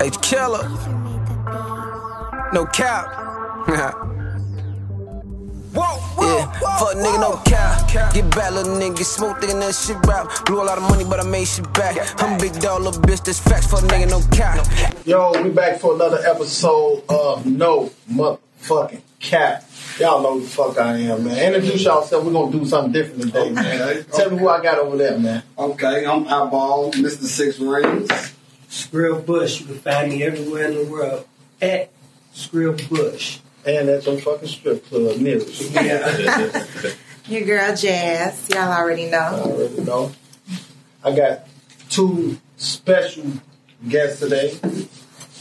H killer. No cap. Whoa, whoa, Yeah, fuck nigga, no cap. Get back, little nigga, get smooth, thinking that shit rap. Blew a lot of money, but I made shit back. I'm big dog, little bitch, this facts, fuck nigga, no cap. Yo, we back for another episode of No Motherfucking Cap. Y'all know who the fuck I am, man. Introduce yourself. We're gonna do something different today, man. Tell me who I got over there, man. Okay, I'm Eyeball, Mr. Six Rings. Skrill Bush. You can find me everywhere in the world at Skrill Bush. And at your fucking strip club nearest. Yeah. Your girl Jazz, y'all already I know. already know. I got two special guests today.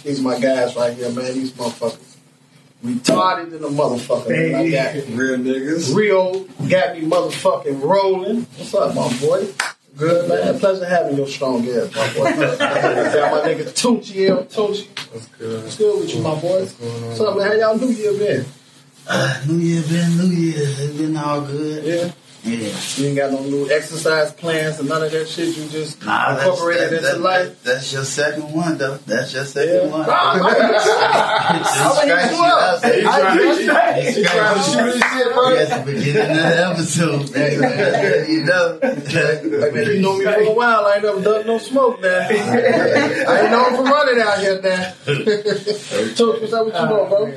These my guys right here, man. These motherfuckers. Retarded in the motherfucker. man. I got Real niggas. Real got me motherfucking rolling. What's up, my boy? Good man. Pleasure having your strong ass, my boy. got my nigga Tunechi L. Tunechi. What's good? What's good with you, my boy? What's going on? What's up, man? How y'all New Year been? Uh, New Year been New Year. It's been all good. Yeah. Yeah. You ain't got no new exercise plans and none of that shit. You just Nah, incorporated that, into that, life. that- that's your second one, though. That's your second Yeah. one. I mean, Scratch you you up. out. I Scratch you out. You trying to shoot this shit, bro? At the beginning of the episode, man. you know. Hey, man, you know me for a while. I ain't never done no smoke now. I ain't known for running out here now. Took what's up with you, oh, bro?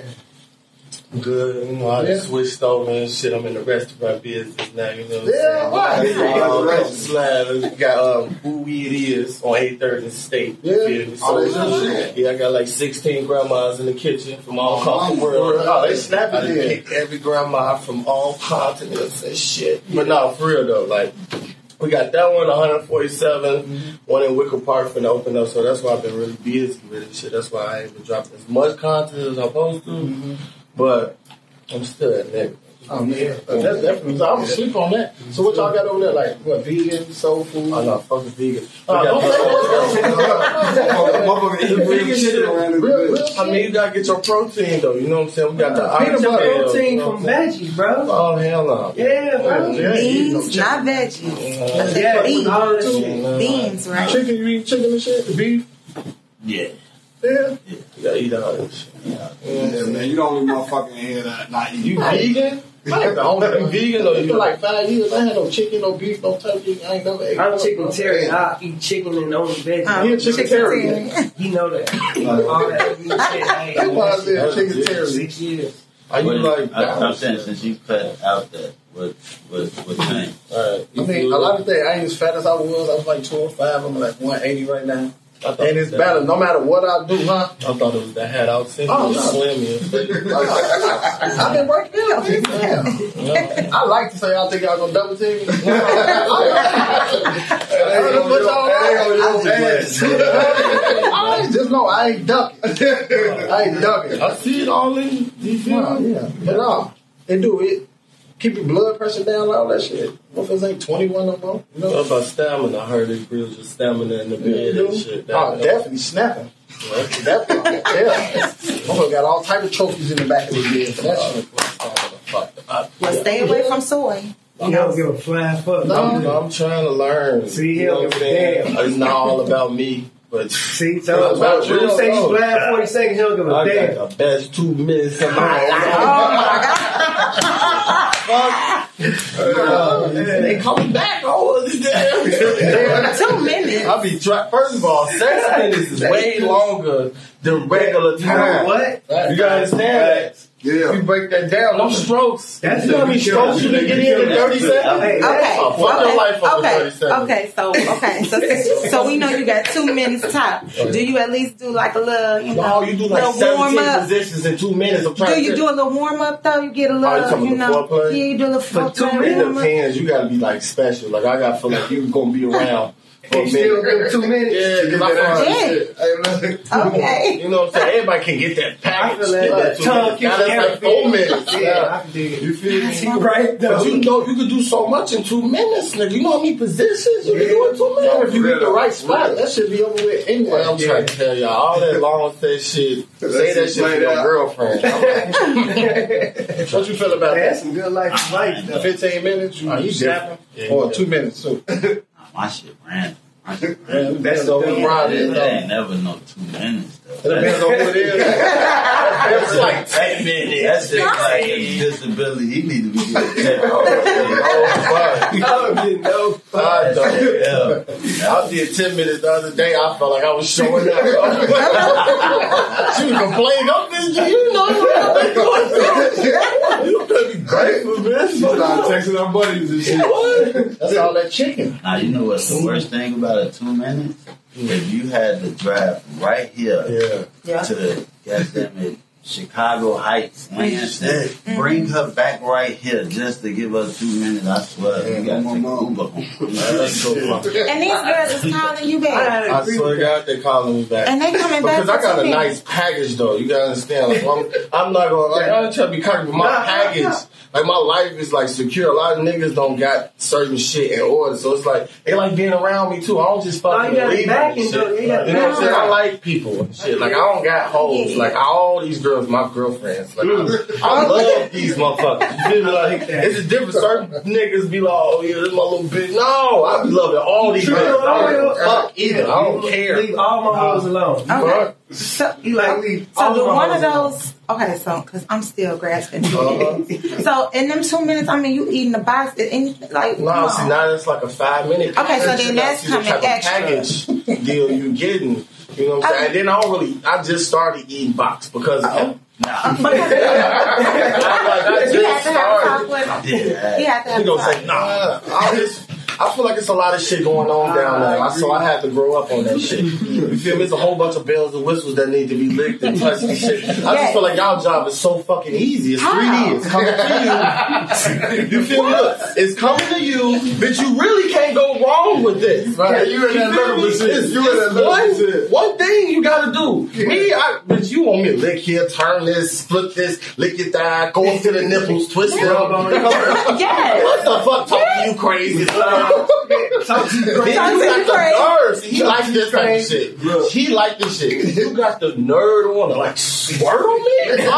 Good. You know, I Yeah. just switched over and shit. I'm in the restaurant business now, you know what Yeah, saying? Uh, couple sliders. Got um, Who We It Is on 830 State. You Yeah. feel me? Oh, yeah, I got like 16 grandmas in the kitchen from all across the world. Oh, they snapping it. every grandma from all continents and shit. But no, for real though, like we got that one, 147, one in Wicker Park finna open up, so that's why I've been really busy with it. Shit, that's why I ain't been dropping as much content as I'm supposed to. But I'm still a nigga. Oh, man. That's definitely. I'm gonna sleep on that. So, what y'all got over there? Like, what, vegan, soul food? I'm not fucking vegan. We Oh, don't say that. Motherfucker shit around Real, real I mean, you gotta get your protein though. You know what I'm saying? We got the Peanut oxtail, butter Protein you know from what I'm veggies, bro. saying? Oh hell no. Yeah, bro. Oh, yeah, eat no Beans, not veggies. Uh, but Yeah, the with beans. Beans, right? Chicken, you eat chicken and shit? Beef? Yeah. Yeah. You gotta eat all that. Yeah, man. You don't leave motherfucking head out not eating. You vegan? I ain't the only vegan or It's you- been like five years. I had no chicken, no beef, no turkey. I ain't never ate. I'm chicken terry. I eat chicken and only veggies. He a chicken terrier. You know that. All that shit, I ain't That's why I said chicken it. terrier. Six years. Are you like I, I'm saying since you cut out that, what what what thing? Alright. I mean, a lot of things. I ain't as fat as I was. I was like 205. I'm like 180 right now. And it's better no matter what I do, huh? I thought it was the hat out sitting Oh, no. slim I've been working out. Yeah. I like to say I think y'all gonna double team me. I just know I ain't ducking. I ain't ducking. I see it all in you feel yeah. But no, it do it. Keep your blood pressure down, all that shit. Motherfuckers ain't 21 no more. You know? What about stamina? I heard it grills your stamina in the bed and shit. Oh, definitely snapping. Definitely. Yeah. Motherfucker got all type of trophies in the back of his head for that shit. Well, stay away from soy. You don't give a flying fuck. I'm, I'm trying to learn. See, you know he'll what I'm give a saying? damn. It's not all about me, but See, It's so about when you say you love. blind 40 seconds, he don't give a I damn. got the best two minutes of my oh, life. fuck? They coming back all of this damn. Two minutes. I'll be trying. First of all, sex minutes is way longer than regular time. What? You gotta understand that. Yeah. You break that down. Them strokes. That's you know how many strokes you can get in in 30 seconds? Hey, Okay. Oh, fuck life okay. Okay. So okay. So so we know you got two minutes top. Do you at least do like a little, you know, No, you do like little warm 17 up? positions in two minutes. I'm trying Do you to do a little warm up though? You get a oh, little, you know, foreplay? yeah, you do a little For two foreplay It warm up. depends. You gotta be like special. Like I gotta feel like you gonna be around for a You still minute. give two minutes? Yeah, because I feel like Yeah. Okay. You know what I'm saying? Everybody can get that I package. feel Get like that two tongue minutes. keeps Now that's like everything. four minutes. Yeah, Yeah. I can dig it. You feel me? Right though. But you know you can do so much in two minutes, nigga. You know how many positions you can do in two So minutes? if you get the right spot, that should be over with anyway. Well, I'm trying to tell y'all all that long say shit. Say that shit to your girlfriend. What you feel about That's that? some good life advice 15 minutes? You, Oh, you you snapping? Yeah, Or yeah. two minutes too? My shit random. That's over Friday. It ain't never no two minutes It though. depends on who it is. it's like Ten minutes. That's just like a disability. He need to be getting oh, oh, oh, fuck. I don't get no I don't. Yeah. I did 10 minutes the other day. I felt like I was showing up. she was complaining. I'm thinking, you know what I'm doing. You better be grateful, man. Texting our buddies and shit. What? That's all that chicken. Now you know what's the worst thing about a two minutes? If you had to drive right here Yeah. Yeah. to goddamn it, Chicago Heights, Lansing, mm-hmm. bring her back right here just to give us two minutes. I swear, you gotta my take. Uber home. That's so funny. And these girls is calling you back. had to I agree swear with to. God, they calling me back. And they coming back Because I got a minutes. nice package though. You gotta understand. Like I'm, I'm not gonna like I'm trying to be cocky, but my Nah, package, nah. like my life is like secure. A lot of niggas don't got certain shit in order, so it's like they like being around me too. I don't just fucking you leave them and and shit. do- you know what I'm saying? I like people and shit. Like I don't got hoes. Yeah. Like all these girls, my girlfriends. Like I, I love these motherfuckers. You feel me? Like it's a different. Certain niggas be like, oh yeah, this my little bitch. No, I be loving all these. True, bitches. I don't give a fuck either. I don't care. Leave all my hoes alone. Okay. Fuck. So, You like leave so all do one of those? Okay, so because I'm still grasping. Uh-huh. So in them two minutes, I mean, you eating the box and anything like No, see now it's like a five minute. Okay, so then that's See coming type of extra. package deal you getting. You know what I'm saying? And then I don't really. I just started eating box because Oh. Nah, I'm like, I you just had to have a talk with him. yeah. You had to have He a talk. say nah. I just. I feel like it's a lot of shit going on down there, I- so I had to grow up on that shit. You feel me? There's a whole bunch of bells and whistles that need to be licked and touched and shit. I just feel like y'all job is so fucking easy. It's 3D. It's coming to you. You feel me? Look, it's coming to you, but you really can't go wrong with this. Right, you in that me? percent. You in that it's little one, thing you gotta do. Me, I, but you want me to lick here, turn this, split this, lick your thigh, go up to the nipples, twist them. Yes. What the fuck? Talk to you crazy. Talk to you Then you Talk to got the crazy. nerves. He likes this type of shit. Bro. He like this shit. You got the nerd on to like squirt on me?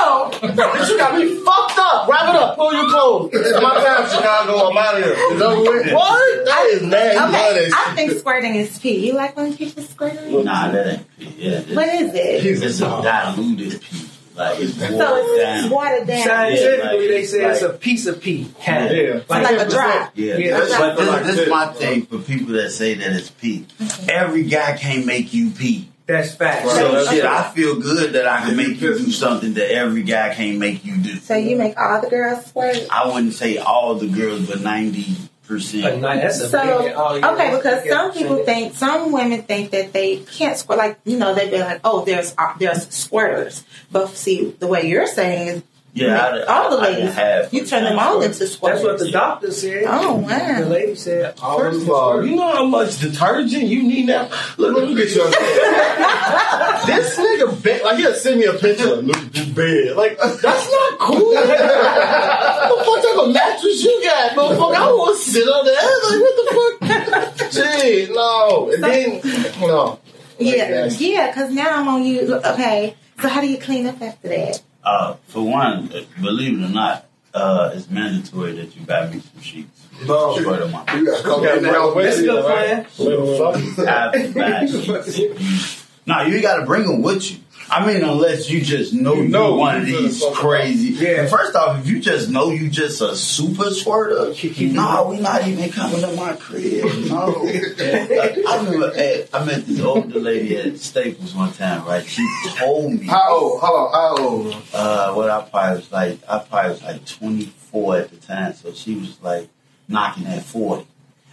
Oh! Bitch, you got me fucked up. Wrap it up. Pull your clothes. It's my time, Chicago. I'm out of here. Is that what? What? That is nasty. You love Okay, I think squirting is pee. You like when people squirt? on you? Nah, that ain't pee. Yeah, What it's, is it? it's a diluted pee. Like it's watered So it's down. watered down. Scientifically, Yeah, they say it's a piece of pea. Kind. Yeah. It's like a drop. Yeah, Yeah, but that's this, like this this. is my thing for people that say that it's pee. Every guy can't make you pee. That's fact. So shit, I feel good that I can make you do something that every guy can't make you do. So you make all the girls squirt? I wouldn't say all the girls, but ninety But percent. nah, So oh, yeah, okay, because some people think some women think that they can't squirt. Like you know, they be like, "Oh, there's uh, there's squirters." But see, the way you're saying is, Yeah, I, all the I, I ladies, have. you turn them all into squares. That's what the doctor said. Oh wow. The wow! lady said, all First of of all, you know how much detergent you need now? Look, look me get you a This nigga, bed, like, he'll send me a picture. Look at this bed. Like, that's not cool. what the fuck type of mattress you got, motherfucker? I don't want to sit on that. Like, what the fuck? Gee, no. And then, no. Yeah, Like, yeah. Because now I'm on you. Okay, so how do you clean up after that? Uh, for one, uh, believe it or not, uh, it's mandatory that you buy me some sheets. No. Swear to my You got to come in now, there. wait That's a good plan. What the fuck? I have to buy sheets. No, you got to bring them with you. I mean, unless you just know you know one of these finna fuck crazy. Yeah. First off, if you just know you just a super squirter, no, we not even coming to my crib. No. I remember at, I met this older lady at Staples one time, right? She told me, How old? Hold on. How old? uh, what I probably was like, I probably was like 24 at the time, so she was like knocking at 40.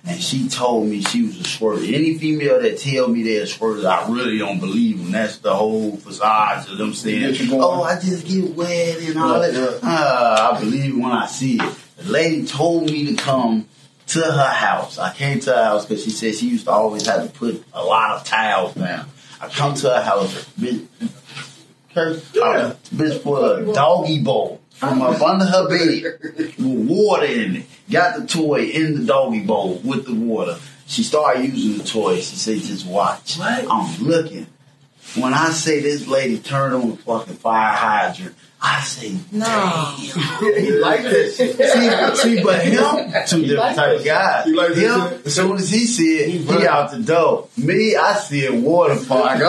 And she told me she was a squirter. Any female that tell me they're a squirter, I really don't believe them. That's the whole facade of them saying, Get you going. oh, I just get wet and all Yeah, that. Uh, I believe it when I see it. The lady told me to come to her house. I came to her house because she said she used to always have to put a lot of towels down. I come to her house, bitch, uh, bitch put a doggy bowl from up under her bed with water in it. Got the toy in the doggy bowl with the water. She started using the toy. She said, just watch. What? I'm looking. When I say this lady turned on the fucking fire hydrant, I say, No. he like that shit. see, see, but him, two different like type of that. guys. He like him, as soon as he see it, he out the door. Me, I see a water park.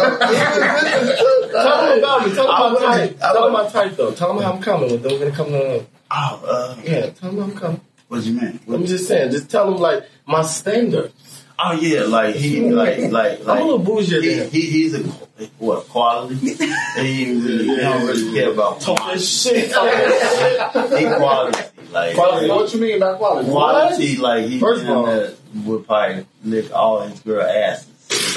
Tell him about me. Tell I about type. Tell wouldn't- about type though. Tell him how I'm coming. With them. We're gonna come to. Oh, uh, Yeah, tell him how I'm coming. what you mean? I'm just saying. Just tell him like my standard. Oh yeah, like he, like, like, I'm a little bougie He, he, he's a what quality? he, really, he don't really care about Talk that shit. He quality, like Quality, what you mean by quality? quality, like he First of all- that would probably lick all his girl asses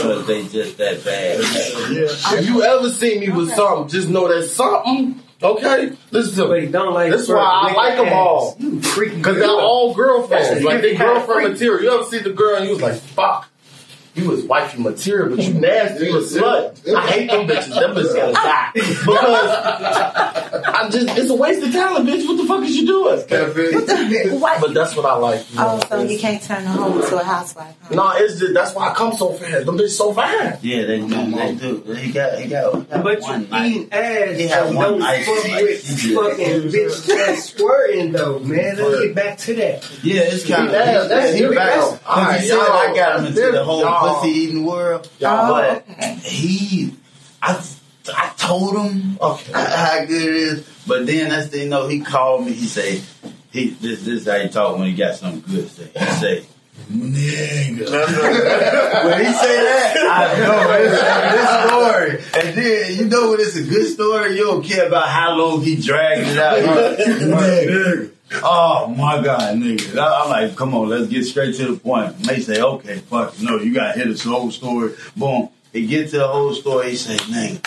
because they just that bad. If you ever see me with something, just know that something. Okay, listen to But me. he don't like. That's why I like them ass. all. You freaking. Cause they're girl. all girlfriends. Like they Yeah, girlfriend material. You ever see the girl and you was like, fuck. You was wifey material, but you nasty, you a slut. I hate them bitches. Them bitches gotta die. Because I just it's a waste of talent, bitch. What the fuck is you doing? What? But that's what I like. You oh, know? Oh, so you can't turn the hoe to a housewife. Huh? No, it's just that's why I come so fast. Them bitches so fast. Yeah, they do. They do. He got. He got. He got But you night. eating ass He had and one don't fuck night. with fucking bitch that's squirting though, man. Let's get back to that. Yeah, it's kind of. Yeah, that's he different. back. All Cause right, he said y'all- I got him into the whole y'all- pussy eating world. Y'all- but Oh, okay. he, I, I told him Okay. how good it is. But then that's the you know he called me. He say he this this how he talk when he got something good to say. He say. Nigga. when he say that, I know it's a good story. And then you know when it's a good story, you don't care about how long he dragged it out. Nigga. Oh my God, nigga. I'm like, come on, let's get straight to the point. And they say, okay, fuck, no, you gotta hit us the whole story. Boom. He get to the whole story, he say, nigga,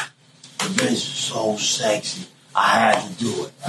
the bitch is so sexy. I had to do it.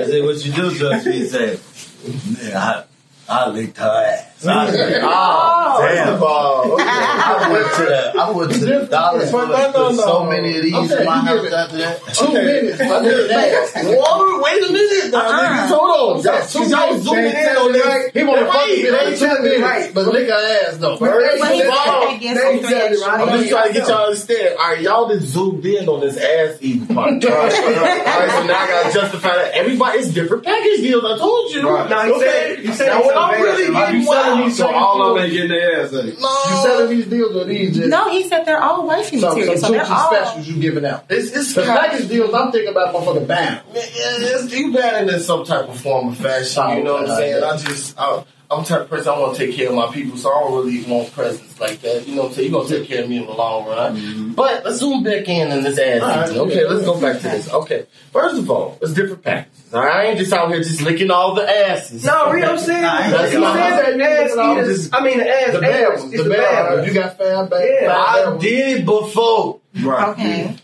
I said, what you do, Judge? He said, nigga, I, I licked her ass. I said, oh, oh damn. I went to the, I went to the dollar store and No, no, no. so many of these Okay, in my house after that. Two minutes. I did that. Whoa, wait a minute. Now, niggas, uh-uh. hold on. Y'all, Two y'all minutes. zooming in Can't on tell this. right. He want to fuck Right, me right, in two minutes, right. but lick her ass though. First of all, they get some three extra. I'm just trying to get y'all to understand. All right, y'all just zoomed in on this ass eating part. All right, so now I gotta justify that. Everybody, it's different package deals. I told you. Right. No, he said- he said now it's when a I'm really getting you selling these so all of them getting their ass ate? No. You selling these deals or these just No, he said they're all wifey some, material, so some they're all. specials you giving out? It's, it's The kind package deals I'm thinking about motherfucking bam. Man, yeah, it's, you bad in some type of form of fashion. You know what I'm saying? I just, I, I'm the type of person I want to take care of my people, so I don't really want presents like that. You know what I'm saying? You're gonna take care of me in the long run. Mm-hmm. But let's zoom back in in this ass. All right. eating. Okay, let's go back to this. Okay, first of all, it's different packages. All right? I ain't just out here just licking all the asses. No, Rio said Nah, I ain't he said that ass I'm eaters. just- I mean, the ass The bad eaters ones, is the the bad bad ones. ones. You got fab back. Yeah. fab I ones. did it before. Right. Okay.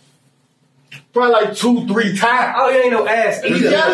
Probably like two, three times. Oh, you ain't no ass got it, you- you- you get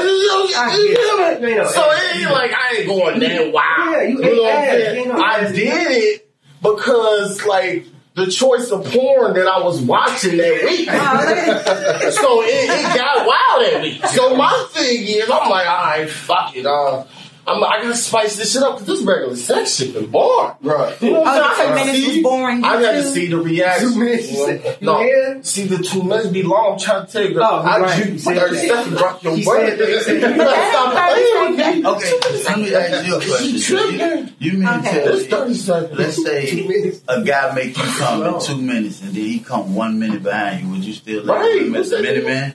feel it. me? You So it ain't like I ain't going that wild. Yeah, you know what I'm ass. saying? Ain't no I ass did it because like the choice of porn that I was watching that week. so it, it got wild at me. So my thing is, I'm like, all right, fuck it. Uh, I'm, I gotta spice this shit up because this regular sex shit been boring. Right. You know what Oh, I'm saying? two I minutes see- was boring, I got to see the reaction. Two minutes, you said- no, hear? see the two minutes be long. I'm trying to tell you. Oh, I right. you You said 30 that. seconds, rock your He word. said that. He said that. But that Stop playing with me. Okay, let me ask you a question. You, you mean Okay. tell It's 30 me, seconds. let's say a guy make you come in two minutes and then he come one minute behind you, would you still let Right. him as a minute man?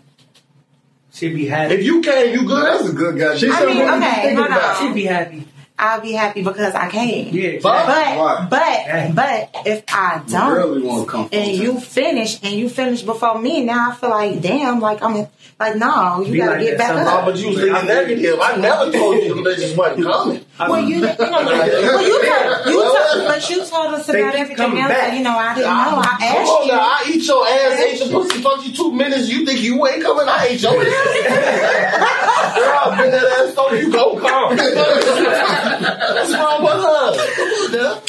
She'd be happy. If you can, you good. That's a good guy. She I said, mean, what you okay, thinking hold about? She'd be happy. I'll be happy because I can. Yeah, But- exactly. Why? But, but, but if I don't, really want to and you finish and you finish before me, now I feel like damn, like I'm like no, you Be gotta like get that back up. but you was leaving negative. I never told you them bitches wasn't coming. Well, you, you know, well, you, told, you told, but you told us about keep everything else. back. that, You know, I didn't know. I Come asked on you. now, I eat your ass, ate your pussy, fuck you two minutes. You think you ain't coming? I ate your ass. Girl, I've been that ass so you go come. What's wrong with her?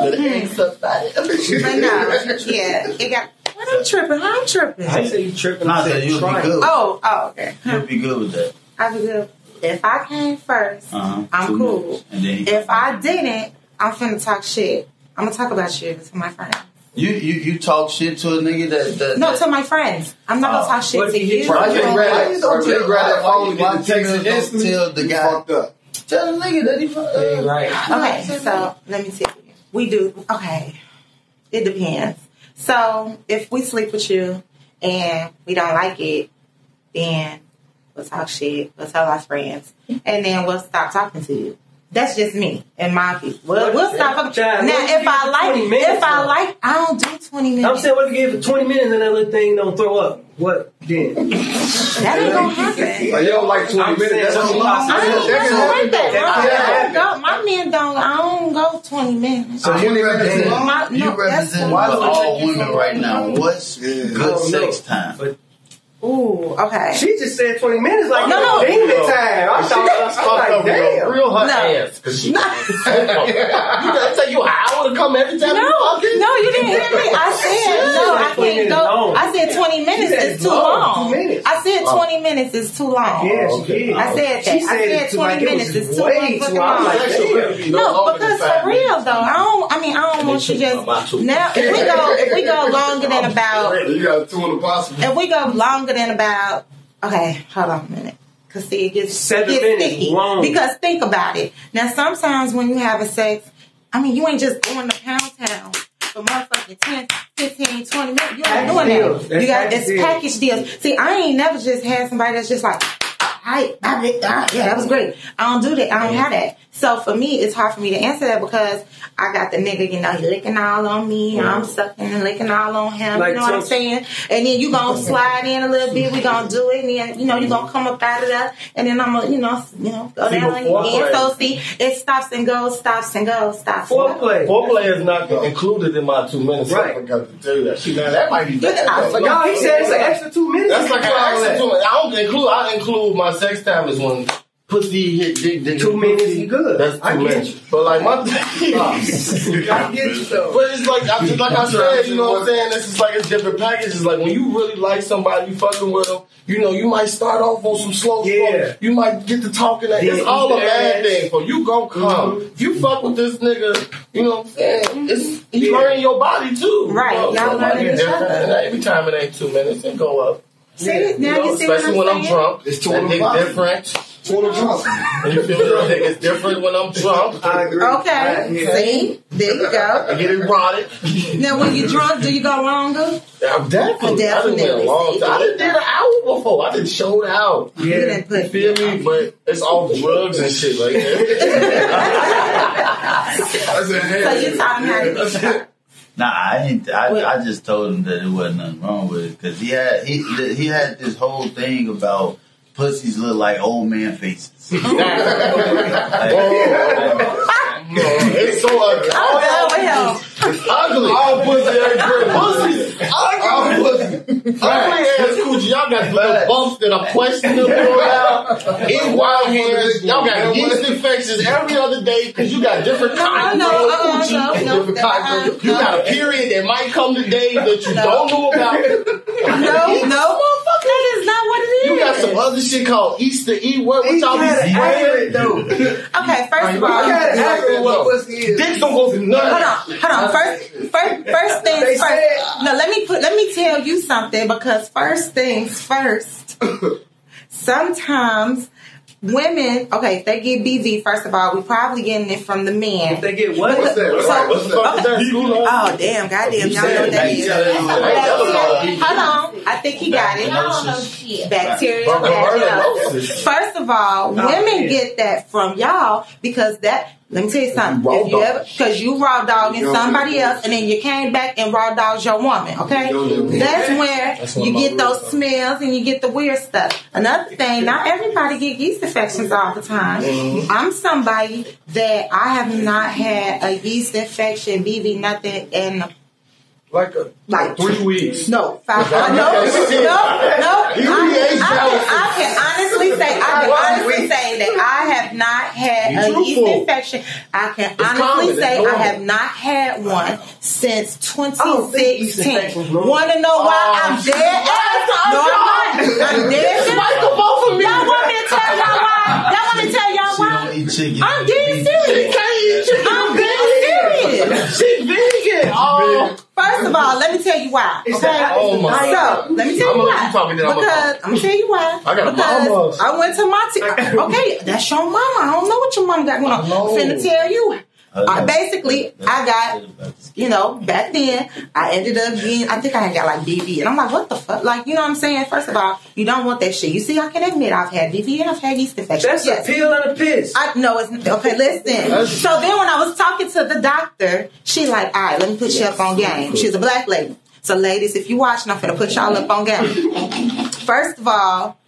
But it ain't somebody. But no, yeah, it got. What I'm tripping? How I'm tripping? I say you tripping. I said you'll be good. Oh, oh, okay. You'll be good with that. I was good. If I came 1st Uh-huh. I'm Two cool. And then If I didn't, I'm finna talk shit. I'm gonna talk about you to my friends. You you you talk shit to a nigga that, that No, that- to my friends. I'm not gonna Oh. talk shit to you you. hit Why your- you Why grab you that? don't Why you tell- grab that why phone you- and why get the text females don't tell the guy- fucked up. Tell the nigga that he fuck- uh, Yeah, right. Okay, so let me tell you. We do okay. It depends. So if we sleep with you and we don't like it, then we'll talk shit. We'll tell our friends, and then we'll stop talking to you. That's just me and my people. We'll, we'll stop. Talking. Child, Now, if I like, 20 minutes, if I like, I don't do twenty minutes. I'm saying, what if you give it 20 minutes and that little thing don't throw up? What then? that ain't gonna happen. Like, you don't like 20 I'm minutes. That's that's too long. possible. I ain't That can like that. though. No, I don't go. My men don't. I don't go twenty minutes. So you represent, My- you no, that's represent why all women right now. What's Yeah. good Oh, no. sex time? But Ooh, okay. she just said 20 minutes like No, no. demon time. I thought, I was Fucked like, up with damn. real hot No. ass. Cause she, you gotta take you an hour to come every time No, you fucking. no, you didn't hear me. I said no. I 20 can't minutes go. long. I said twenty minutes said is too long, long. minutes. I said twenty minutes is too long. Yeah, she did. I said that. She I said said it to like 20 minutes is too way motherfucking too- I'm long. like, Sexual damn. really be no No, because for real though, I don't. I mean, I don't want you shit about just now. If we go, if we go longer than about, You got two in the possible. if we go longer than about, okay, hold on a minute. Cause see, it gets, Seven gets minutes sticky. long. Because think about it. Now, sometimes when you have a sex, I mean, you ain't just going to pound town for motherfucking 10, 15, 20 minutes. You ain't doing deals. that. That's You got it's package deals. See, I ain't never just had somebody that's just like, I, I, I, yeah, that was great. I don't do that. I don't have that. So for me, it's hard for me to answer that because I got the nigga, you know, he licking all on me. I'm sucking and licking all on him. Like you know what I'm saying? And then you gonna slide in a little bit. We gonna do it, and then you know you gonna come up out of that, and then I'm gonna, you know, you know, go See, down but again. foreplay- So see, it stops and goes, stops and goes, stops. and goes. Foreplay. Foreplay is not included in my two minutes. Right. I forgot to tell you that. Shit, now that might be bad. I though. forgot. No, he said it's an extra two minutes. That's like an extra two minutes. I don't include. I include my sex time is when pussy hit dick, dick. Two minutes, you good. That's I two get you. But like my, I get you though. but it's like I, like I said, you know what I'm saying. This is like a different package. It's like when you really like somebody, you fucking with them. You know, you might start off on some slow Yeah. smoke. You might get to talking. That Then it's all a eat bad ass. thing. For you gon' come. Mm-hmm. If you fuck with this nigga, you know what I'm saying. Mm-hmm. It's you Yeah. learning your body too. Right. You know, Y'all so, learning like, each other. Every time it ain't two minutes, it go up. See, You now know, you see what especially I'm when I'm saying? drunk. It's totally that of them dick different. Total drunk. And you feel me? It's different when I'm drunk. I agree. Okay, I- yeah. see, there you go. I go. get erotic. Now, when you're drunk, do you go longer? I'm definitely. I done went a Definitely. long time. I done did an hour before. I done showed out. You Yeah. didn't put You feel me? But it's all drugs and shit like that. I said, hey. So you taught him how to be drunk. Nah, I ain't. I, Wait. I just told him that it wasn't nothing wrong with it because he had he he had this whole thing about pussies look like old man faces. No, it's so ugly. All y'all hell. It's ugly. All pussy ain't great. Pussy's ugly. All pussy. Ugly ass coochie. Y'all got little bumps that are questionable now. In wild hairs. Y'all got yeast infections every other day because you got different No, kinds of coochie. no, no, different no, kinds of- You got a period that might come today that you don't know about. No, no, that is not what it is. You got some other shit called Easter E. What, what y'all be though. Okay, first of all, I got it Like, accurate what what? pussy is. Dicks don't go through nothing. Hold on, hold on. First, first, first things first. No, let me put. Let me tell you something because first things first. Sometimes women, okay, if they get BV, first of all, we probably getting it from the men. If they get what? What's that? What's that? What's What the fuck is that? that? School of- Oh damn, goddamn, y'all know said what that is. bacteria. Bacteria. Hold on, I think he got it. Bacteria. Bacteria. But- but vaginosis. vaginosis. First of all, Oh, women get that from y'all because that. Let me tell you something. If you ever, because you raw dogging somebody else, and then you came back and raw dogs your woman. Okay, You that's where That's you get those though. smells and you get the weird stuff. Another thing, not everybody get yeast infections all the time. Mm-hmm. I'm somebody that I have not had a yeast infection, BV, nothing, and Like a, Like- three weeks. no, five. That- no, no, that no. You I, ain't I, can, I can honestly say, I can honestly say that I have not had Be a yeast infection. I can It's honestly common. Say I have not had one since don't think yeast 2016. infection's. Want to know why Oh, I'm dead ass? No, I'm not. I'm dead ass. Microphone for me. Y'all want me to tell y'all why? Y'all want me to tell y'all why? don't eat chicken. I'm dead serious. Can't eat chicken. I'm dead serious. She vegan. Oh, First first of all, let me tell you why. Okay. the- Oh my So God. let me tell I'ma you why. you talk I'ma because talk. I'm gonna tell you why. I got a because mama. I went to my t- okay. That's your mama. I don't know what your mama got going on. I'm finna tell you. I, basically, I got you know, back then, I ended up getting, I think I had got like BV. And I'm like, what the fuck? Like, you know what I'm saying? First of all, you don't want that shit. You see, I can admit I've had BV and I've had yeast infection. That's yes. a pill and a piss. I know it's okay. Listen. So then, when I was talking to the doctor, she like, all right, let me put you up on game. She's a black lady. So, ladies, if you watching, I'm gonna put y'all up on game. First of all,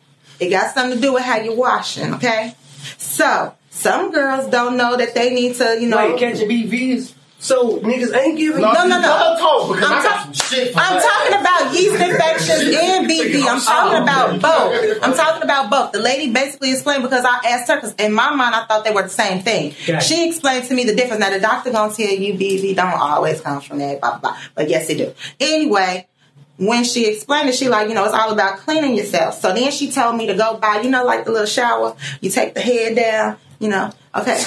it got something to do with how you're washing. Okay. So some girls don't know that they need to, you know. Like catching BVs. So niggas ain't giving No, no, no. Talk because I'm, I got ta- some shit. I'm talking about yeast infections and BV. I'm talking about both. I'm talking about both. The lady basically explained because I asked her because in my mind I thought they were the same thing. Gotcha. She explained to me the difference. Now the doctor gonna tell you BV don't always come from that, blah blah blah. But yes, it do. Anyway. When she explained it, she like, you know, it's all about cleaning yourself. So then she told me to go buy, you know, like the little shower. You take the head down, you know. Okay.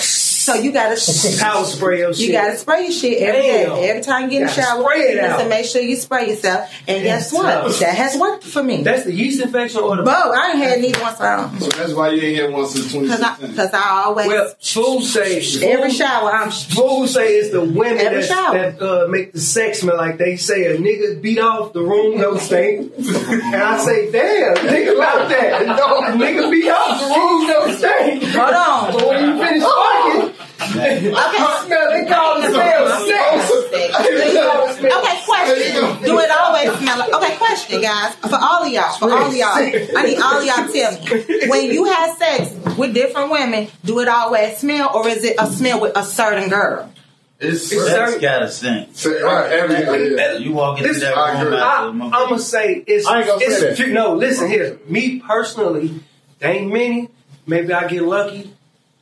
So you gotta power spray or shit. you gotta spray your shit every day. Damn. Every time you get in the shower, spray it out. to make sure you spray yourself. And guess what? tough. That has worked for me. That's the yeast infection or the Bo, I ain't had neither one so So that's why you ain't had one since because I 2016. because I always well, fools say every shower I'm Fools say it's the women Every that, shower. that uh, make the sex smell like they say a nigga beat off the room no stink. and I say, damn, think about that. No, nigga beat off the room no stink. hold on. But when you finish fucking, I smell, they call it smell sex. Okay, question. Do it always smell like okay, question, guys. For all of y'all, for all of y'all. I need all of y'all to tell me. When you have sex with different women, do it always smell or is it a smell with a certain girl? It's, It's That's certain- gotta stink. So, right, every yeah. You walk into This- that I room agree. I, after a I'm gonna say it's. I ain't gonna it's say that. No, listen here. Me personally, there ain't many. Maybe I get lucky.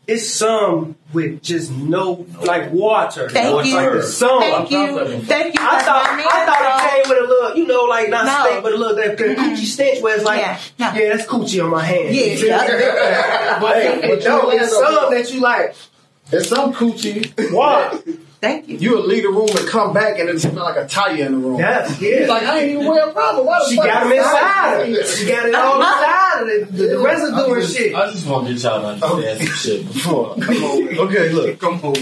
It's some with just no like water. Thank What's you. Like the hers? sun. Thank you. Thank you. I thought I mean. I thought it came with a little, you know, like not No. stink, but a little that coochie stench where it's like, Yeah, yeah, that's coochie on my hand. Yeah, yeah. but hey, But no, it's some that you like. It's some coochie. What? Thank you. You'll leave the room and come back and it smell like a tire in the room. Yes, yeah. He's like, I ain't even wear a problem. Why the she fuck got them is inside of it. She got it all inside of it. The, the residue and shit. I just want to get y'all to understand some shit before. Come on. Okay, look. Come on.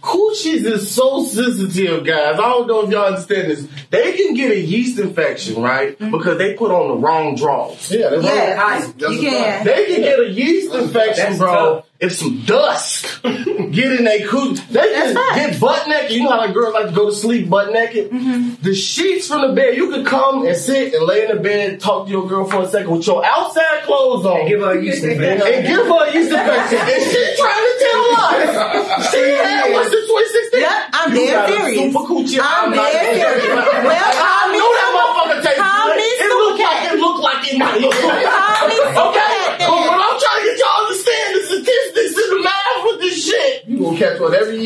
Coochies is so sensitive, guys. I don't know if y'all understand this. They can get a yeast infection, right? Because they put on the wrong drawers. Yeah, that's Yeah, right. I, you can. They can get a yeast infection, That's bro. tough. If some dust get in their coochie, they can That's right. get butt naked. You know how like girls like to go to sleep butt naked. Mm-hmm. The sheets from the bed, you could come and sit and lay in the bed, talk to your girl for a second with your outside clothes on, And give her a yeast and, infection. and give her a yeast infection. and she trying to tell us she had what's the 2016? Yep, I'm You dead got a serious. Super coochie. I'm not- dead serious. Well, I call me know that super- motherfucker tastes call good. me It super looked like cat. it looked like it might look good. Call me super Okay, cat but then. what I'm trying to get y'all to understand the statistics and the math with this shit. You gonna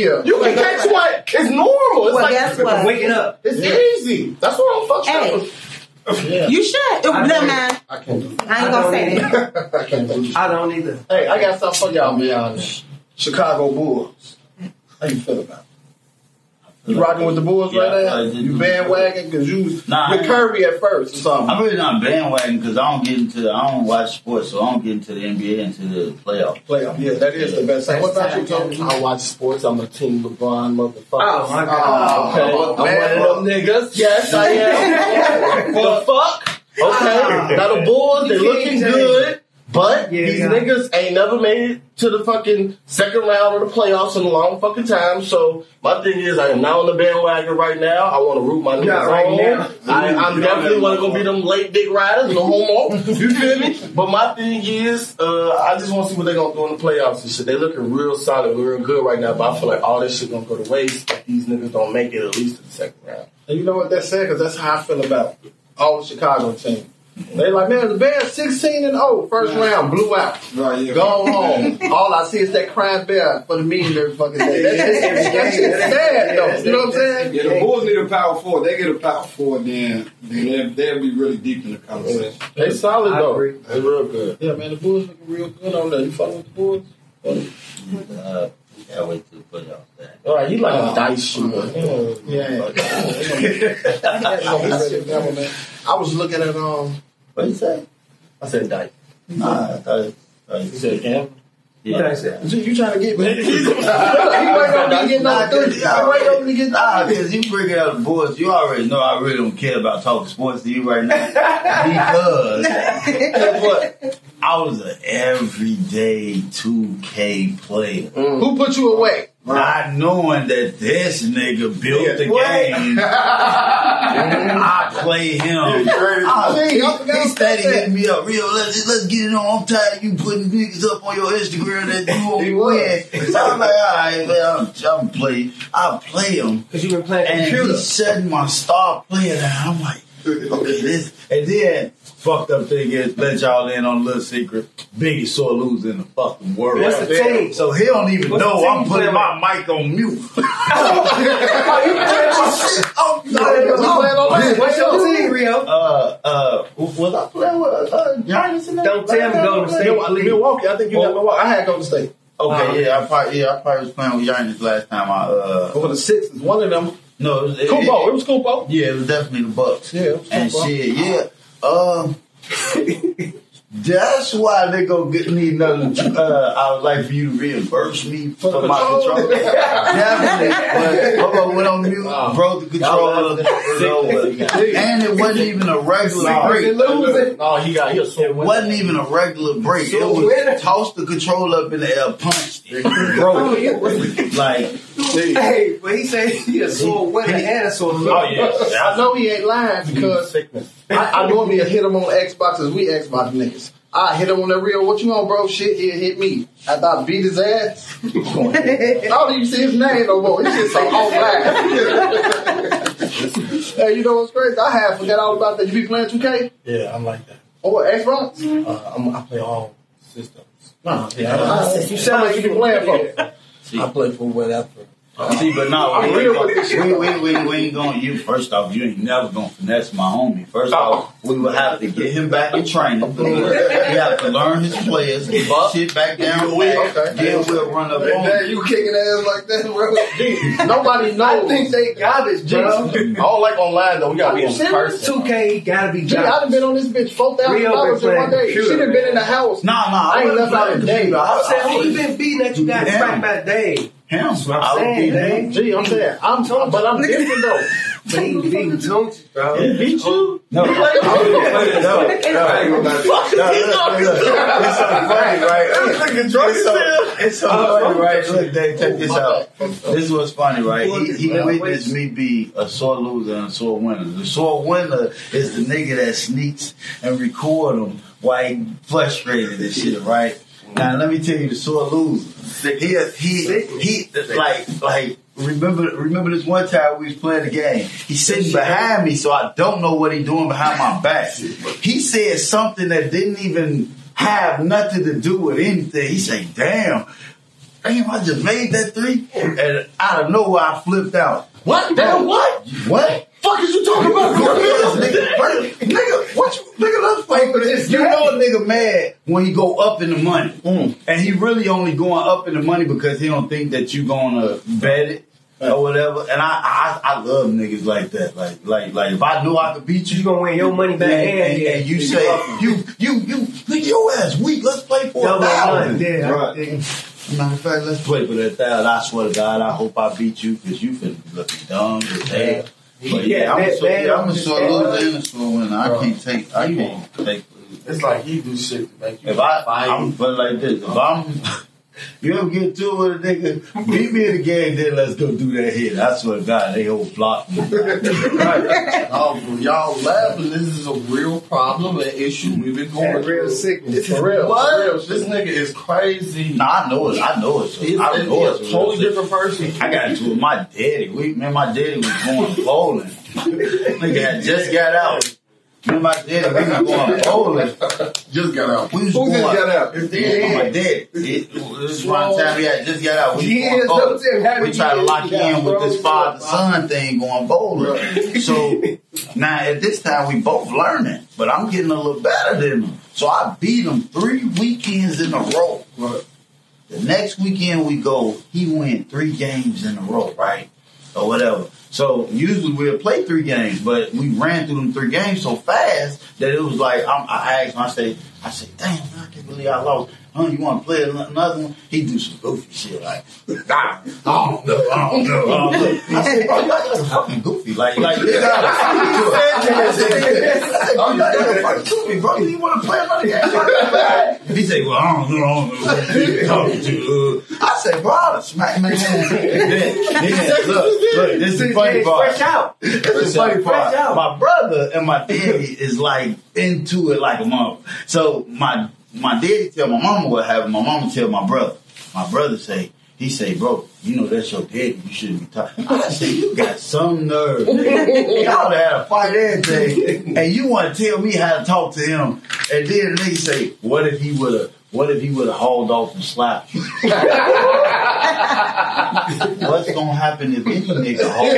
catch one every year. You can catch what? It's normal. It's Well, like guess what? Waking up. it's easy. That's what I'm fucking Hey. with. You should. I No, don't- man. I can't do it. I ain't gonna say that. I can't do it. I don't either. Hey, I got something for y'all, man. Chicago Bulls. How you feel about it? You rocking with the Bulls Yeah, right now? did. You bandwagon because you was Nah, with I- Kirby at first or something. I'm really not bandwagon because I don't get into I don't watch sports, so I don't get into the NBA into the playoffs. Playoff. Yeah, that is the best thing. What about you, Tony? I watch sports. I'm a team LeBron motherfucker. Oh my Oh, god. Okay, Oh, I'm man. one of them niggas. Yes, I am. the fuck? Okay, ah. now the Bulls, they looking good, but Yeah, these yeah. niggas ain't never made it to the fucking second round of the playoffs in a long fucking time. So my thing is, I am not on the bandwagon right now. I want to root my niggas Not right on. now. I, I'm definitely want to go be them late dick riders, no homo. You feel me? But my thing is, uh, I just want to see what they're gonna do in the playoffs and shit. They looking real solid, real good right now. But I feel like all this shit gonna go to waste if these niggas don't make it at least to the second round. And you know what that's saying? Because that's how I feel about all the Chicago team. They like, man, the Bears 16 and 0, first round, blew out. Right, yeah. Go home. All I see is that crying bear for the meeting every fucking day. That's, that's, that's just sad, though. You know what I'm saying? Yeah, the Bulls need a power forward. They get a power forward, then then they'll, they'll be really deep in the conversation. They solid I though. agree. They real good. Yeah, man, the Bulls looking real good on there. You fucking with the Bulls? Uh, Can't wait to put out that. All right, you like a dice shooter. Yeah. I was looking at um. What you say? I said dice. Nah, I thought it. thought You said gamble. Yeah. You you trying to get me? He waiting on me to get cause, he waiting on me to get nah, cause you bringing out the boys. You already know I really don't care about talking sports to you right now. because what? I was an everyday 2K player. Who put you away? Not knowing that this nigga built the What? game. I play him. I- See, he, he steady about hitting me up. Real, let's, let's get it on. I'm tired of you putting niggas up on your Instagram that you He won't was. win. So I'm like, all right, man, I'm, I'm play. I play him. Because you've been playing And computer. he's shutting my star player down. I'm like, okay, this. And then, fucked up thing is, let y'all in on a little secret. Biggest sore loser in the fucking world. What's the team? So he don't even What's know I'm putting playing my mic on mute. Oh, We playing on What's your team, Rio? uh, uh, was I playing with uh, Giannis? Don't tell me Golden State. Mil- Milwaukee. I think you got Milwaukee. I had Golden State. Okay, yeah, I probably, yeah, I probably was playing with Giants last time. I uh, Over the Sixers. One of them. No, it was, it, Kupo. It was Kupo. Yeah, it was definitely the Bucks. Yeah, it was and Kupo. shit, yeah. Um, that's why they go get need another. Uh, I would like for you to reimburse me for, the my control. control. Definitely, but Bobo went on mute, broke the controller, and it wasn't even a regular break. Losing. No, he got he a sore It wasn't even a regular break. It was tossed the controller up in the air, punched it, broke it. Like, Hey, but he said he a sore winner and a sore loser. Oh yeah. I know he ain't lying because sickness. I, I normally hit him on Xbox as we Xbox niggas. I hit him on the real. What you on, bro? Shit, he'll hit me. After I beat his ass, I don't even see his name no more. He's just on online. hey, you know what's crazy? I had forgot all about that. You be playing 2K Yeah, I'm like that. Oh, what, Xbox? Uh, I'm, I play all systems. No, Yeah, Uh, You How much you been playing for? I play for whatever. Uh, see, but no, I'm we, ain't with this shit. gonna, we, we, we, we ain't going. You first off, you ain't never gonna finesse my homie. First uh-uh. off, we would have to get him back in training. We have to learn his players, get his shit back down. Okay. Then we'll run up on. man, him. you kicking ass like that, bro? Nobody knows. I think they garbage, bro. I don't like online though. We gotta be in person. 2K gotta be Gee, I garbage. done been on this bitch four thousand Rio dollars been in one playing day. She computer, done been in the house. Nah, nah, I ain't wasn't left out playing a day. computer. I said, who I- you been beating that you got Him. cracked by Dave? Him. what I'm oh, saying. Dave. Gee, I'm saying, I'm talking, but I'm different though. But he beating Tunechi, bro. Beat you? No, no, no, no, It's so funny, right? It's so, it's so funny, right? Look, Dave, check this out. This was funny, right? He, he witnessed me be a sore loser and a sore winner. The sore winner is the nigga that sneaks and record him while he frustrated and shit, right? Now let me tell you the sore loser. He he he like like remember remember this one time we was playing the game. He's sitting behind me, so I don't know what he's doing behind my back. He said something that didn't even have nothing to do with anything. He said, "Damn, damn, I just made that three. and out of nowhere I flipped out. What? Damn, what? What? Fuck is you talking about? Yes, nigga, nigga, what you, nigga, let's fight for this. You know a nigga mad when he go up in the money. Mm. And he really only going up in the money because he don't think that you gonna bet it or whatever. And I, I, I love niggas like that. Like, like, like if I knew I could beat you, You gonna win your money back and, and, and, and you say, you, you, you, nigga, your ass weak, let's play for a thousand. money. Yeah, Right. I- Matter of fact, let's play for that thousand. I swear to God, I hope I beat you because you finna be looking dumb as hell. But yeah, I'm a that sore, bad yeah, I'm a sore loser and a sore winner. I can't take, I can't take. It's like he do shit to make you If I. I'm it like this. If I'm, you ever get to it with a nigga, beat me in the game, then let's go do that hit. I swear to God, they whole block me. Oh, bro, y'all laughing. This is a real problem, an issue we've been going That real through. sickness. For real. What? For real. This nigga is crazy. Nah, I know it. I know it. He's, I he's know a it's totally real different person. I got into it with my daddy. We, man, my daddy was going bowling. Nigga had just got out. Me and my daddy, we was going bowling. Just got out. We was Who going. just got out? His dad. Oh, my dad. It, this one time we had just got out. We, Years, going bowling. tell me how we tried to lock in with this father son thing going bowling. So now at this time we both learning, but I'm getting a little better than him. So I beat him three weekends in a row. The next weekend we go, he win three games in a row, right? Or whatever. So usually we'll play three games, but we ran through them three games so fast that it was like I'm, I asked him, I say, I say, damn, I can't believe I lost. Huh, you want to play another one? He do some goofy shit like, ah, oh no, oh no, oh no. I said, bro, you fucking goofy, like, like, nigga, I said, oh, you fucking goofy, bro. You want to play another game? He said, well, I don't know, I don't know what you talking to. Uh, I said, bro, I'll smack then, then, look, look, this is the funny part. Fresh out. This is the funny part. My brother and my daddy is like into it like a mother. So my my daddy tell my mama what happened. My mama tell my brother. My brother say, he say, bro, you know that's your daddy. You shouldn't be talking. I say, you got some nerve. Y'all had a fight everything, and you want to tell me how to talk to him. And then they say, what if he would have? What if he would have hauled off and slapped you? What's gonna happen if any nigga hauled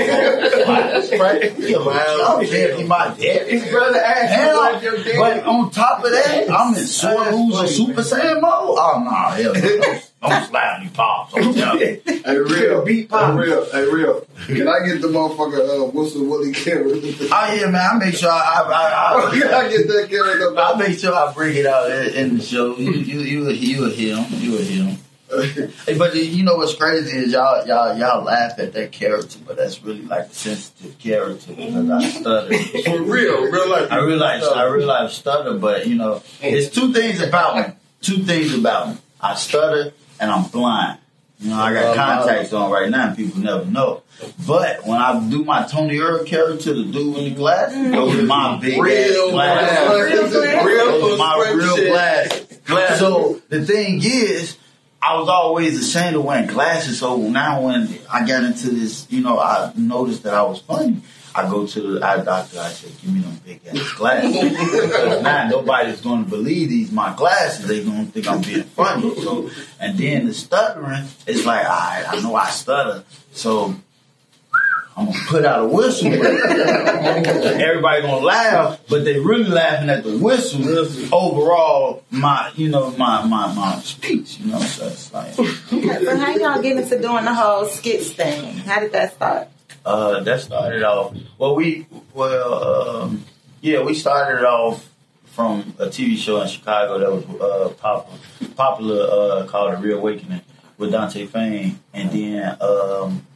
off and slapped you? Right? Yeah, man, I don't he my daddy. His brother asked you Hell, like dad. but on top of that, I'm in sore loser Super Saiyan mode. Oh no, hell no. Don't, don't slap me, pops. I'm telling you. Hey, real. Beat Hey, real. Hey, real. Can I get the motherfucker, uh, what's the Willie Carey? Oh yeah, man. I make sure I, I, Can I, I get that up? I, I make sure I bring it out in, in the show. You, you, you, you will hear him. You hear him. Hey, but you know what's crazy is y'all, y'all, y'all laugh at that character, but that's really like a sensitive character because I mm-hmm. stutter. For real, real life. I realize I realize stutter, but you know, it's two things about me. Two things about me. I stutter and I'm blind. You know, I got contacts on right now, and people never know. But when I do my Tony Earl character, the dude with the glasses, mm-hmm. those are my big Real ass glasses. glasses. Those Real are my real prescription. glasses. Glasses. So the thing is, I was always ashamed of wearing glasses. So now when I got into this, you know, I noticed that I was funny. I go to the eye doctor. I say, "Give me them big ass glasses." Because now nobody's going to believe these my glasses. They going to think I'm being funny. So, and then the stuttering is like, all right, I know I stutter, so I'm gonna put out a whistle. Everybody gonna laugh, but they really laughing at the whistle. Overall, my you know my my my speech. You know, so it's like so how y'all get into doing the whole skits thing? How did that start? uh, that started off. Well, we well um, yeah, we started off from a TV show in Chicago that was uh, popular, popular uh, called The Reawakening with Dante Fane, and then um,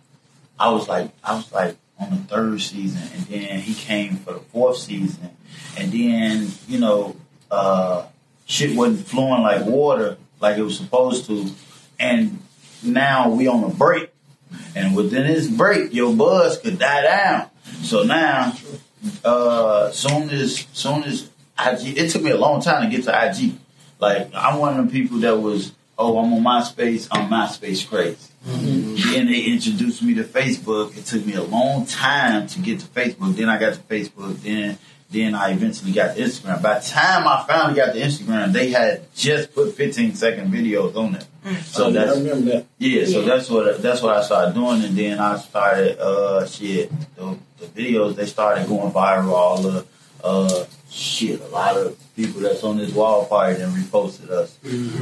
I was like, I was like on the third season, and then he came for the fourth season, and then you know, uh, shit wasn't flowing like water like it was supposed to, and now we on a break, and within this break, your buzz could die down. So now, uh, soon as soon as IG, it took me a long time to get to IG. Like I'm one of the people that was, oh, I'm on MySpace, I'm MySpace crazy. Then they introduced me to Facebook. It took me a long time to get to Facebook. Then I got to Facebook. Then then I eventually got to Instagram. By the time I finally got to Instagram, they had just put 15 second videos on it. So that's remember that. yeah, so that's what that's what I started doing, and then I started uh shit the, the videos they started going viral. All the uh shit, a lot of people that's on this wall and reposted us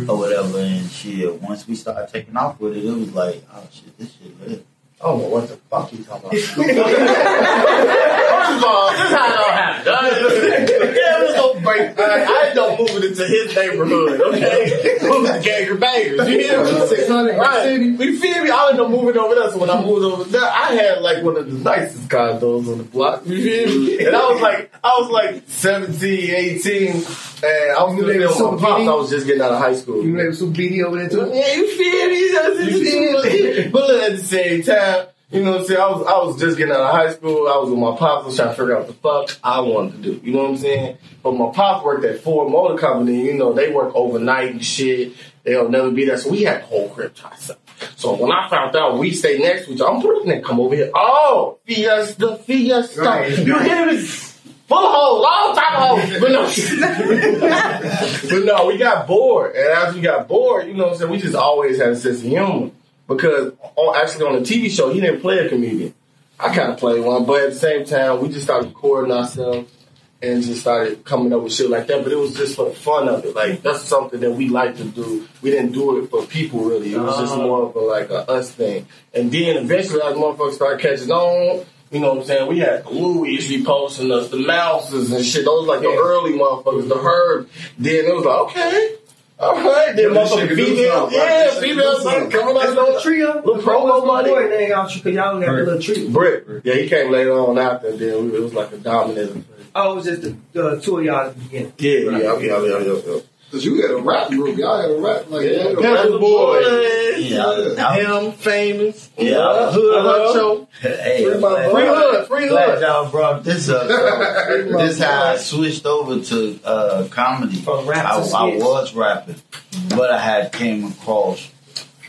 or whatever, and shit. Once we started taking off with it, it was like, oh shit, this shit lit. I don't what the fuck you talking about. First of all, this is how it all happened. Yeah, it was no break. I, I ended up moving into his neighborhood, okay? Moving to Ganger Bangers, you hear me? 600 Right. You feel me? I ended up moving over there. So when I moved over there, I had like one of the nicest condos on the block. You feel me? And I was like, I was like 17, 18, and I was You living there with Super my pops. I was just getting out of high school. You label some BD over there too? Yeah, you feel me? You feel me? But look, at the same time, you know what I'm saying? I was I was just getting out of high school. I was with my pops. I was trying to figure out what the fuck I wanted to do. You know what I'm saying? But my pops worked at Ford Motor Company. You know, they work overnight and shit. They'll never be there. So we had the whole crib to ourselves. So when I found out we stayed next to each other, I'm putting nigga come over here. Oh, Fiesta, Fiesta. Right. You hear me? Full all type of hoes. But no. but no, we got bored. And as we got bored, you know what I'm saying, we just always had a sense of humor. Because on, actually on the TV show, he didn't play a comedian. I kind of played one, but at the same time, we just started recording ourselves. and just started coming up with shit like that. But it was just for the fun of it. Like that's something that we like to do. We didn't do it for people really. It was just Uh-huh. more of a like a us thing. And then eventually, as motherfuckers started catching on. You know what I'm saying? We had the Louis reposting us, the Mouses and shit. Those like the early motherfuckers, the Herb. Then it was like, okay, all right. Then motherfucking shit can do female, something, right? yeah, This shit can female do something something. coming out of little trio. Little promo money. boy name out you? Cause y'all got the little trio. Brick. Yeah, he came later on after. Then it was like a dominant. Oh, it was just the, the two of y'all at the beginning. Yeah, yeah, yeah, yeah, yeah, yeah. Cause you had a rap group, y'all had a rap like Yeah, yeah, Panther Boy. Yeah, Him, famous. Yeah. Hood Uh-huh. Huncho. Hey, Free I'm glad- Free hood, free glad y'all brought this up. this how I switched over to uh, comedy. From rap I, to I skits. was rapping, but I had came across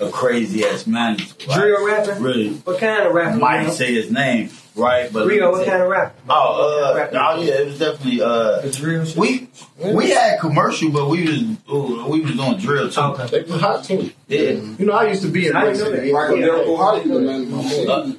a crazy ass manager. right? Drill rapping? Really, What kind of I rapping? might Rio? say his name right, but Rio, what kind of rap? Oh, uh, Rapping. oh yeah, it was definitely uh, The drill shit? we we had commercial, but we was uh, we was doing drill too. Okay. They put hot too. Yeah. You know, I used to be in I Brick know that. Michael Yeah. Lyrical, how do you man? Uh,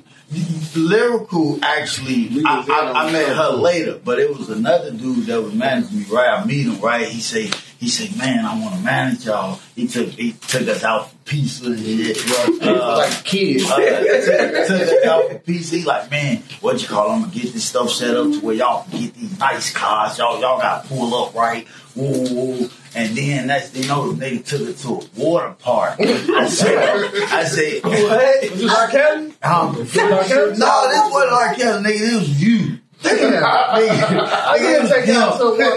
lyrical actually I, I, I met her later but it was another dude that was managing me right I meet him right he say he said man I want to manage y'all he took he took us out for pizza uh, like kids. uh, took, took us out for pizza he like man what you call I'm gonna get this stuff set up to where y'all can get these nice cars y'all y'all gotta pull up right woo, and then that's you know they took it to a water park I said I said what Was this R. Kelly? um, no, this wasn't R. Kelly, nigga. This was you. Damn, nigga. I didn't take out so much. Nigga,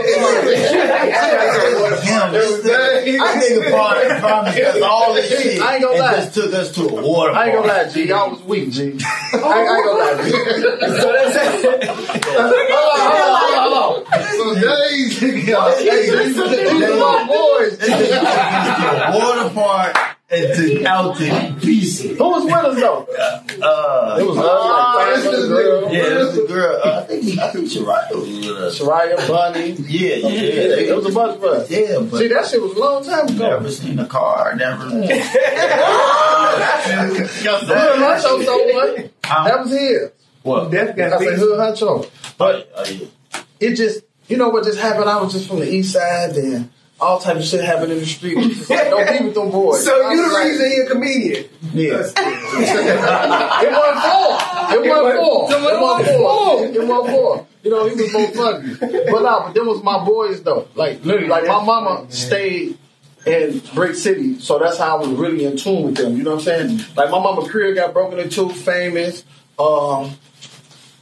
I nigga promised, promised us all this shit. I ain't gonna lie. just took us to a water I ain't gonna lie, G. Y'all was weak, G. I ain't, gonna lie, G. so that's it. hold on, hold on, hold on. So days, nigga. These are my boys. Took us to a water park and took out to pieces. Who was with us though? Uh, It was us, like this five is other girls. yeah, this the girl. Uh, I think I think Shariah was with us. Soraya, Bunny. Yeah, yeah, It was a bunch of us. yeah. But See, that shit was a long time ago. never seen a car. Never. Hood Huncho someone. That was here. What? Def I got said beat. Hood Huncho. But Oh, yeah. it just, you know what just happened? I was just from the east side and all types of shit happened in the street. It was just like, don't be with them boys. So you was the like, reason he a comedian? Yeah. it wasn't for. It wasn't for. It wasn't for. It wasn't for. You know, he was more funny. But nah, but them was my boys though. Like literally, like my mama stayed in Brick City, so that's how I was really in tune with them. You know what I'm saying? Like my mama career got broken into, famous. Um,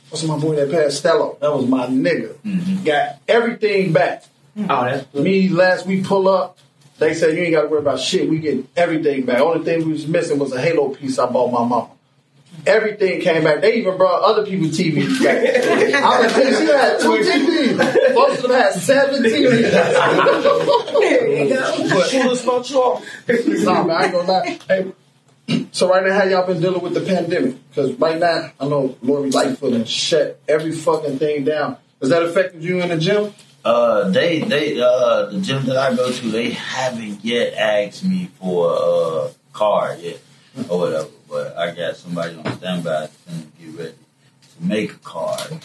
what's my boy that passed? Stello. That was my nigga. Got everything back. Oh, that's Me last week pull up. They said you ain't got to worry about shit. We get everything back. Only thing we was missing was a Halo piece I bought my mama. Everything came back. They even brought other people's TVs back. I was like, she had two TVs. Most of them had seven TVs. but who was about you all? Nah, man, I ain't gonna lie. Hey, so right now, how y'all been dealing with the pandemic? Because right now, I know Lori Lightfoot and shut every fucking thing down. Has that affected you in the gym? Uh, they they uh the gym that I go to, they haven't yet asked me for a card yet or whatever. But I got somebody on standby to get ready to make a card.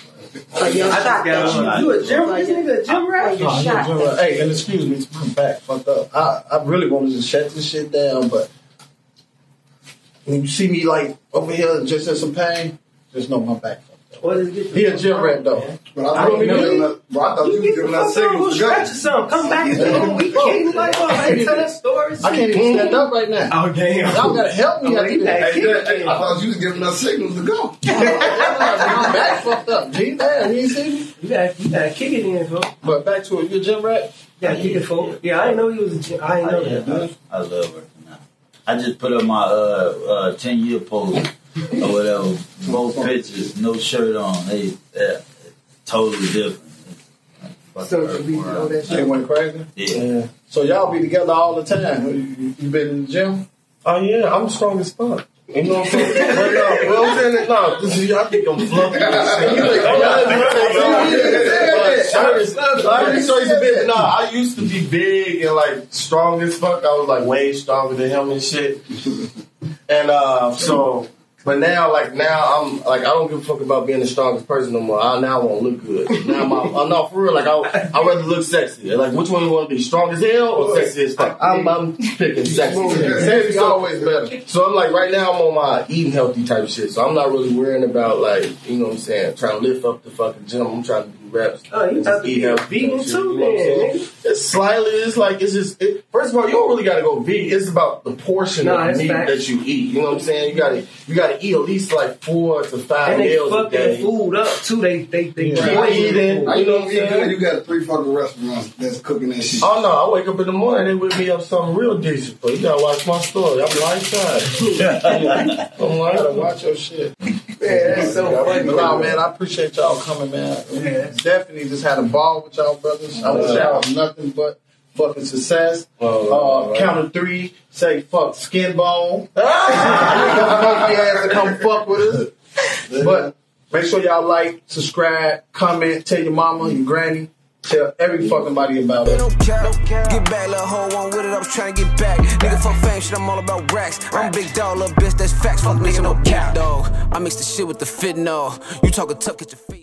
Oh, you're I shot that on. You a gym? This nigga a gym rat? You're Oh, shot you're that. Hey, and excuse me, my back fucked up. I, I really wanted to shut this shit down, but when you see me like over here just in some pain, just know my back fucked up. What is it? He a gym rat though. But I thought you was giving us, bro, I thought you You was get the giving us fuck on, go signals to stretch or go. something. Come back to the weekend. Like, oh, I ain't tell that story. I can't even stand up right now. Oh, damn. Y'all gotta help me Oh, after he this. back. Hey, that- hey, I thought you was giving us signals to go. My back fucked up. Gee, man, you ain't see me? You gotta, you gotta kick it in, bro. But back to it, you a gym rat? You gotta kick it forward. Yeah, I didn't know he was a gym. I didn't know Yeah, that. I, I love working out. I just put up my uh uh ten year post or whatever. Both pictures, no shirt on. They uh, totally different. Fuck So, her you know world. that They shit. went crazy? Yeah. So y'all be together all the time. You, you been in the gym? Oh yeah, I'm strong as fuck. You know what I'm saying? but no, well, I'm saying that no, this is I think I'm fluffy. Let me show you a bit. No, I used to be big and like strong as fuck. I was like way stronger than him and shit. And uh, so But now, like now, I'm like I don't give a fuck about being the strongest person no more. I now want to look good. Now my, uh, I'm not for real. Like I, I rather look sexy. Like which one you want to be, strong as hell or sexy as fuck? I'm, I'm picking sexy. Sexy's always better. So I'm like right now I'm on my eating healthy type shit. So I'm not really worrying about like you know what I'm saying, trying to lift up the fucking gym. I'm trying to do reps. Oh, you and have to be vegan shit, too, you know what I'm then, saying? It's slightly. It's like it's just. It, first of all, you don't really got to go vegan. It's about the portion Nah, of meat facts. that you eat. You know what I'm saying? You got to you got to eat at least like four to five And they meals a fuck that day. food up too. They they they Yeah. Eating. You you know know what I'm eat saying? You got three fucking restaurants that's cooking that shit. Oh no! I wake up in the morning, they whip me up something real decent. But you gotta watch my story. I'm lifestyle. I'm like, gotta watch your shit. Man, that's so funny. Nah, man, I appreciate y'all coming, man. Definitely just had a ball with y'all brothers. I wish y'all nothing but fucking success. Oh, uh, count of three, say fuck skin bone. You ass to come fuck with us. But make sure y'all like, subscribe, comment, tell your mama, your granny, tell every fucking body about it. No cap. Get back, little hoe on with it. I was trying to get back. Nigga, fuck fame shit. I'm all about racks. I'm big dog, little bitch. That's facts. Fuck nigga, no cap, dog. I mix the shit with the fit, no. You talking tough, get your feet.